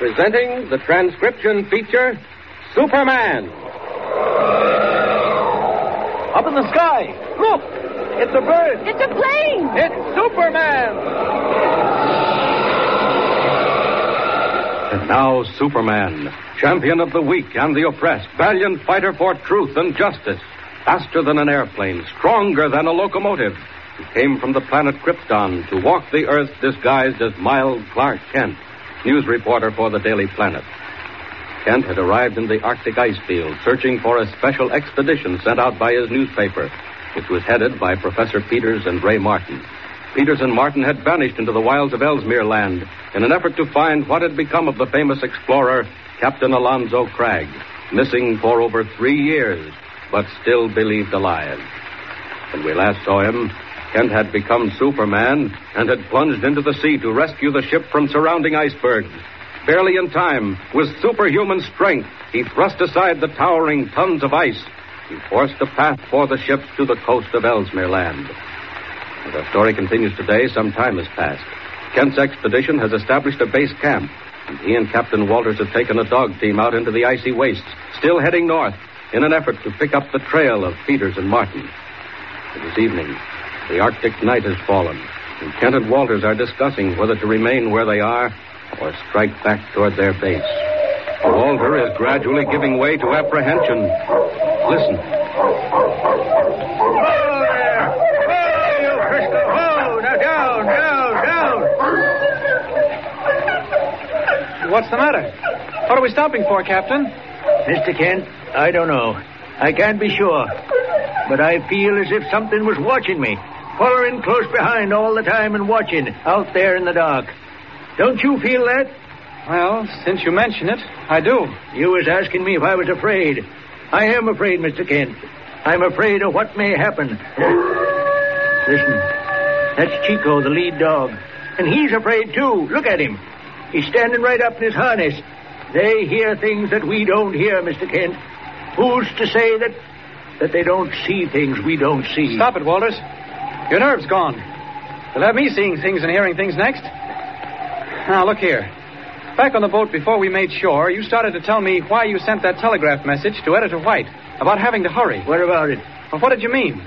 Presenting the transcription feature, Superman. Up in the sky. Look! It's a bird. It's a plane. It's Superman. And now, Superman, champion of the weak and the oppressed, valiant fighter for truth and justice, faster than an airplane, stronger than a locomotive. He came from the planet Krypton to walk the earth disguised as mild Clark Kent news reporter for the Daily Planet. Kent had arrived in the Arctic ice field searching for a special expedition sent out by his newspaper, which was headed by Professor Peters and Ray Martin. Peters and Martin had vanished into the wilds of Ellesmere Land in an effort to find what had become of the famous explorer, Captain Alonzo Craig, missing for over three years, but still believed alive. When we last saw him, Kent had become Superman and had plunged into the sea to rescue the ship from surrounding icebergs. Barely in time, with superhuman strength, he thrust aside the towering tons of ice. He forced a path for the ships to the coast of Ellesmere Land. As our story continues today, some time has passed. Kent's expedition has established a base camp, and he and Captain Walters have taken a dog team out into the icy wastes, still heading north in an effort to pick up the trail of Peters and Martin. It is evening. The Arctic night has fallen, and Kent and Walters are discussing whether to remain where they are or strike back toward their base. Walter is gradually giving way to apprehension. Listen. Whoa there! Whoa, you Frisco! Whoa! Now down, down, down! What's the matter? What are we stopping for, Captain? Mr. Kent, I don't know. I can't be sure. But I feel as if something was watching me, following close behind all the time and watching out there in the dark. Don't you feel that? Well, since you mention it, I do. You was asking me if I was afraid. I am afraid, Mr. Kent. I'm afraid of what may happen. Listen, that's Chico, the lead dog. And he's afraid, too. Look at him. He's standing right up in his harness. They hear things that we don't hear, Mr. Kent. Who's to say that that they don't see things we don't see? Stop it, Walters. Your nerve's gone. You'll have me seeing things and hearing things next. Now, look here. Back on the boat before we made shore, you started to tell me why you sent that telegraph message to Editor White about having to hurry. What about it? Well, what did you mean?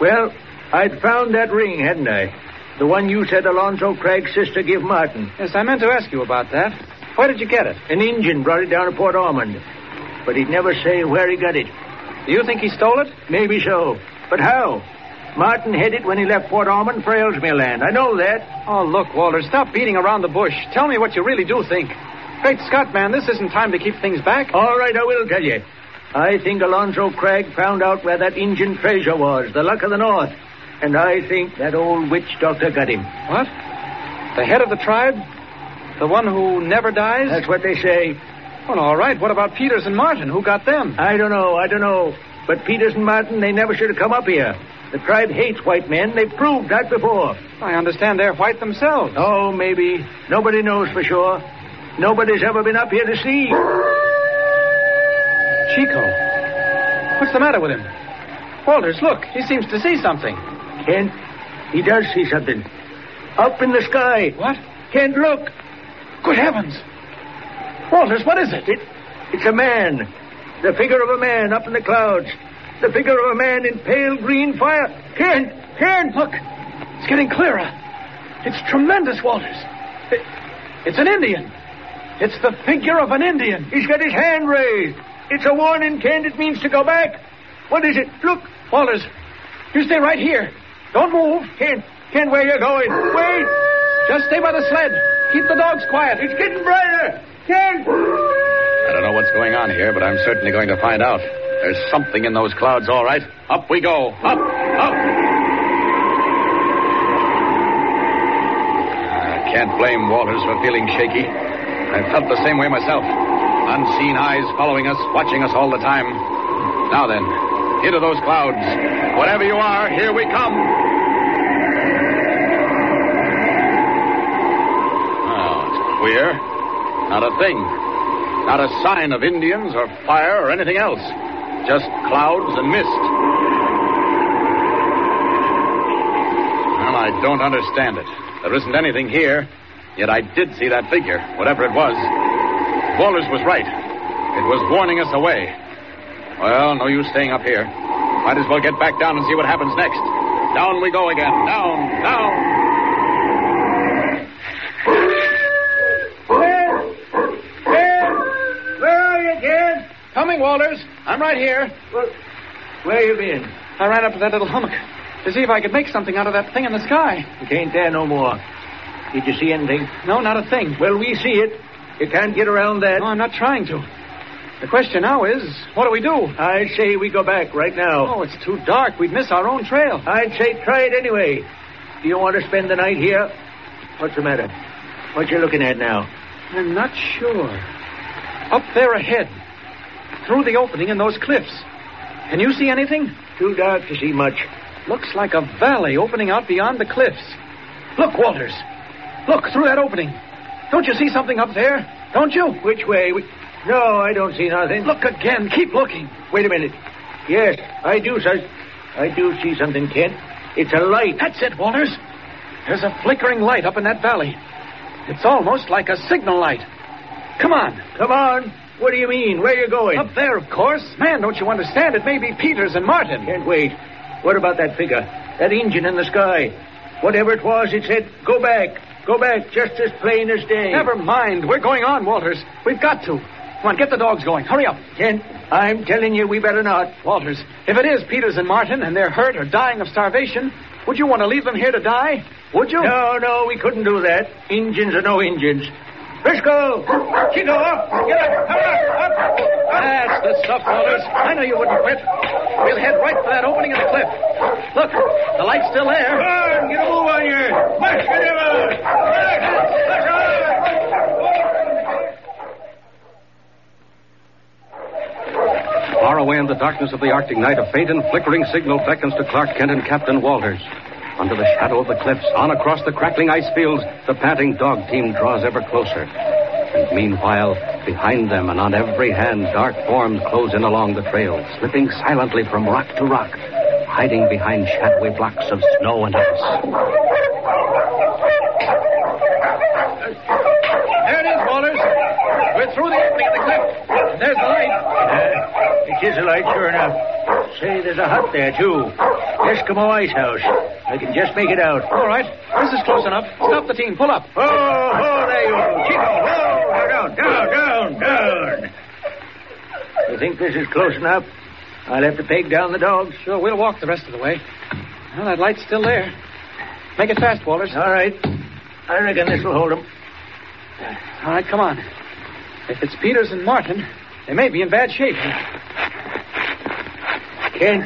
Well, I'd found that ring, hadn't I? The one you said Alonzo Craig's sister gave Martin. Yes, I meant to ask you about that. Where did you get it? An Injun brought it down to Port Ormond. But he'd never say where he got it. Do you think he stole it? Maybe so. But how? Martin hid it when he left Port Ormond for Ellesmere Land. I know that. Oh, look, Walter, stop beating around the bush. Tell me what you really do think. Great Scott, man, this isn't time to keep things back. All right, I will tell you. I think Alonzo Craig found out where that Injun treasure was, the luck of the North. And I think that old witch doctor got him. What? The head of the tribe? The one who never dies? That's what they say. Well, all right. What about Peters and Martin? Who got them? I don't know, I don't know. But Peters and Martin, they never should have come up here. The tribe hates white men. They've proved that before. I understand they're white themselves. Oh, maybe. Nobody knows for sure. Nobody's ever been up here to see. Chico. What's the matter with him? Walters, look. He seems to see something. Kent, he does see something. Up in the sky. What? Kent, look. Good heavens. Walters, what is it? It, it's a man. The figure of a man up in the clouds. The figure of a man in pale green fire. Kent! Kent! Look. It's getting clearer. It's tremendous, Walters. It, it's an Indian. It's the figure of an Indian. He's got his hand raised. It's a warning, Kent. It means to go back. What is it? Look. Walters, you stay right here. Don't move. Kent, Kent, where you going? Wait. Just stay by the sled. Keep the dogs quiet. It's getting brighter. Kent! I don't know what's going on here, but I'm certainly going to find out. There's something in those clouds, all right. Up we go. Up, up. I can't blame Walters for feeling shaky. I felt the same way myself. Unseen eyes following us, watching us all the time. Now then, into those clouds. Whatever you are, here we come. Queer. Not a thing. Not a sign of Indians or fire or anything else. Just clouds and mist. Well, I don't understand it. There isn't anything here, yet I did see that figure, whatever it was. Walters was right. It was warning us away. Well, no use staying up here. Might as well get back down and see what happens next. Down we go again. Down, down. Coming, Walters. I'm right here. Well, where you been? Uh, I ran up to that little hummock to see if I could make something out of that thing in the sky. It ain't there no more. Did you see anything? No, not a thing. Well, we see it. You can't get around that. No, I'm not trying to. The question now is, what do we do? I say we go back right now. Oh, it's too dark. We'd miss our own trail. I'd say try it anyway. Do you want to spend the night here? What's the matter? What you looking at now? I'm not sure. Up there ahead, through the opening in those cliffs. Can you see anything? Too dark to see much. Looks like a valley opening out beyond the cliffs. Look, Walters. Look through that opening. Don't you see something up there? Don't you? Which way? We... No, I don't see nothing. Look again. Keep looking. Wait a minute. Yes, I do, sir. I do see something, Kent. It's a light. That's it, Walters. There's a flickering light up in that valley. It's almost like a signal light. Come on. Come on. What do you mean? Where are you going? Up there, of course. Man, don't you understand? It may be Peters and Martin. Can't wait. What about that figure? That engine in the sky? Whatever it was, it said, go back. Go back, just as plain as day. Never mind. We're going on, Walters. We've got to. Come on, get the dogs going. Hurry up. Kent, I'm telling you, we better not. Walters, if it is Peters and Martin and they're hurt or dying of starvation, would you want to leave them here to die? Would you? No, no, we couldn't do that. Engines or no engines. Briscoe! Chico, up! Get up! Hurry up! Up! That's the stuff, Walters. I know you wouldn't quit. We'll head right for that opening in the cliff. Look, the light's still there. Come on, get a move on you! Mush it over! Mush Far away in the darkness of the Arctic night, a faint and flickering signal beckons to Clark Kent and Captain Walters. Under the shadow of the cliffs, on across the crackling ice fields, the panting dog team draws ever closer. And meanwhile, behind them and on every hand, dark forms close in along the trail, slipping silently from rock to rock, hiding behind shadowy blocks of snow and ice. There it is, Walters. We're through the opening of the cliff. There's the light. It is a light, sure enough. Say, there's a hut there, too. Eskimo Ice House. I can just make it out. All right. This is close enough. Stop the team. Pull up. Oh, oh, there you go. Chico, oh, down, down, down, down. You think this is close enough? I'll have to peg down the dogs. Sure, we'll walk the rest of the way. Well, that light's still there. Make it fast, Walters. All right. I reckon this will hold them. All right, come on. If it's Peters and Martin, they may be in bad shape. Kent.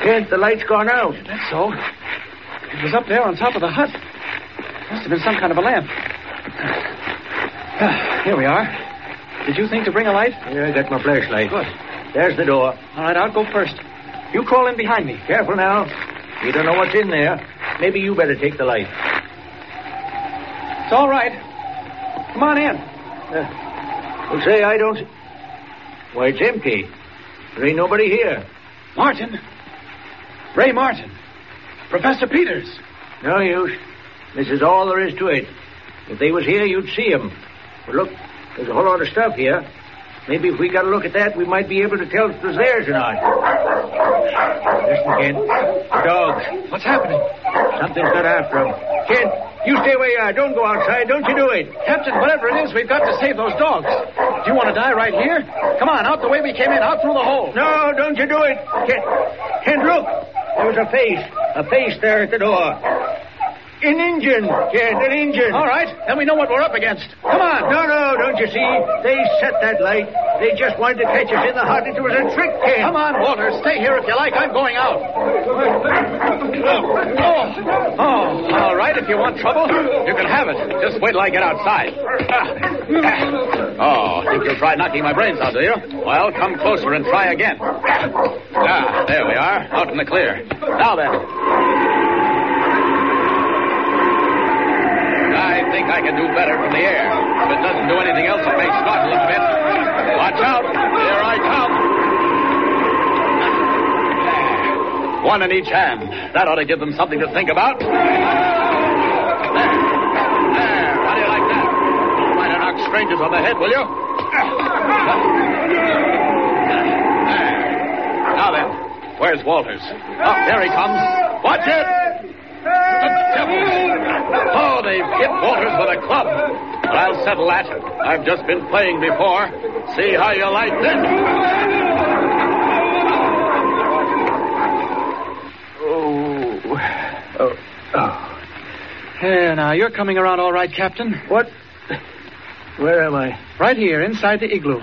Kent, the light's gone out. That's so. It was up there on top of the hut. Must have been some kind of a lamp. Ah, Here we are. Did you think to bring a light? Here, I got my flashlight. Good. There's the door. All right, I'll go first. You crawl in behind me. Careful now. You don't know what's in there. Maybe you better take the light. It's all right. Come on in. Uh, well, say, I don't. Why, it's empty. There ain't nobody here. Martin. Ray Martin. Professor Peters. No use. This is all there is to it. If they was here, you'd see 'em. But look, there's a whole lot of stuff here. Maybe if we got a look at that, we might be able to tell if it was theirs or not. Listen, Kent. The dogs. What's happening? Something's got after 'em. Kent, you stay where you are. Don't go outside. Don't you do it. Captain, whatever it is, we've got to save those dogs. Do you want to die right here? Come on, out the way we came in, out through the hole. No, don't you do it. Kent, Kent, look. There was a face. A face there at the door. An engine, Kent, an engine. All right, then we know what we're up against. Come on. No, no, don't you see? They set that light. They just wanted to catch us in the heart. It was a trick, Kent. Come on, Walter. Stay here if you like. I'm going out. Oh, oh, all right. If you want trouble, you can have it. Just wait till I get outside. Oh, think you'll try knocking my brains out, do you? Well, come closer and try again. Ah, there we are, out in the clear. Now then. I think I can do better from the air. If it doesn't do anything else, it may startle a bit. Watch out. Here I come. One in each hand. That ought to give them something to think about. Strangers on the head, will you? Now then, where's Walters? Oh, there he comes. Watch it! The devil! Oh, they've hit Walters with a club. But I'll settle that. I've just been playing before. See how you like this. Oh. Oh. Oh. Here, now, you're coming around all right, Captain. What? Where am I? Right here, inside the igloo.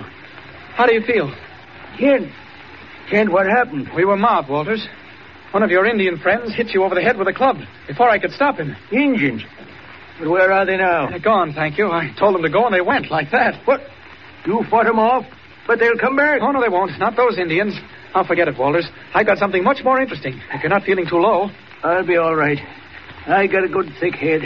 How do you feel? Kent. Kent, what happened? We were mobbed, Walters. One of your Indian friends hit you over the head with a club before I could stop him. Indians. But where are they now? They're gone, thank you. I told them to go, and they went like that. What? You fought them off? But they'll come back. Oh, no, they won't. Not those Indians. I'll forget it, Walters. I've got something much more interesting. If you're not feeling too low. I'll be all right. I got a good thick head.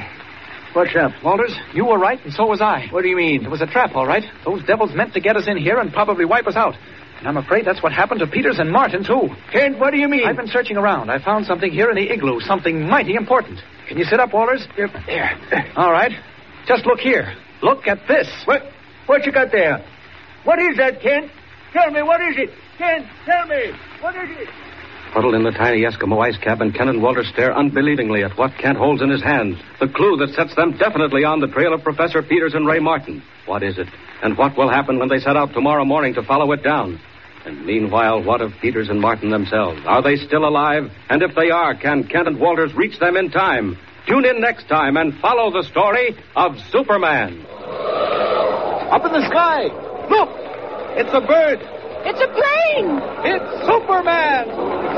What's up? Walters, you were right, and so was I. What do you mean? It was a trap, all right. Those devils meant to get us in here and probably wipe us out. And I'm afraid that's what happened to Peters and Martin, too. Kent, what do you mean? I've been searching around. I found something here in the igloo, something mighty important. Can you sit up, Walters? Yep. There. All right. Just look here. Look at this. What? What you got there? What is that, Kent? Tell me, what is it? Kent, tell me. What is it? Huddled in the tiny Eskimo ice cabin, Ken and Walter stare unbelievingly at what Kent holds in his hands. The clue that sets them definitely on the trail of Professor Peters and Ray Martin. What is it? And what will happen when they set out tomorrow morning to follow it down? And meanwhile, what of Peters and Martin themselves? Are they still alive? And if they are, can Kent and Walters reach them in time? Tune in next time and follow the story of Superman. Up in the sky. Look! It's a bird. It's a plane! It's Superman!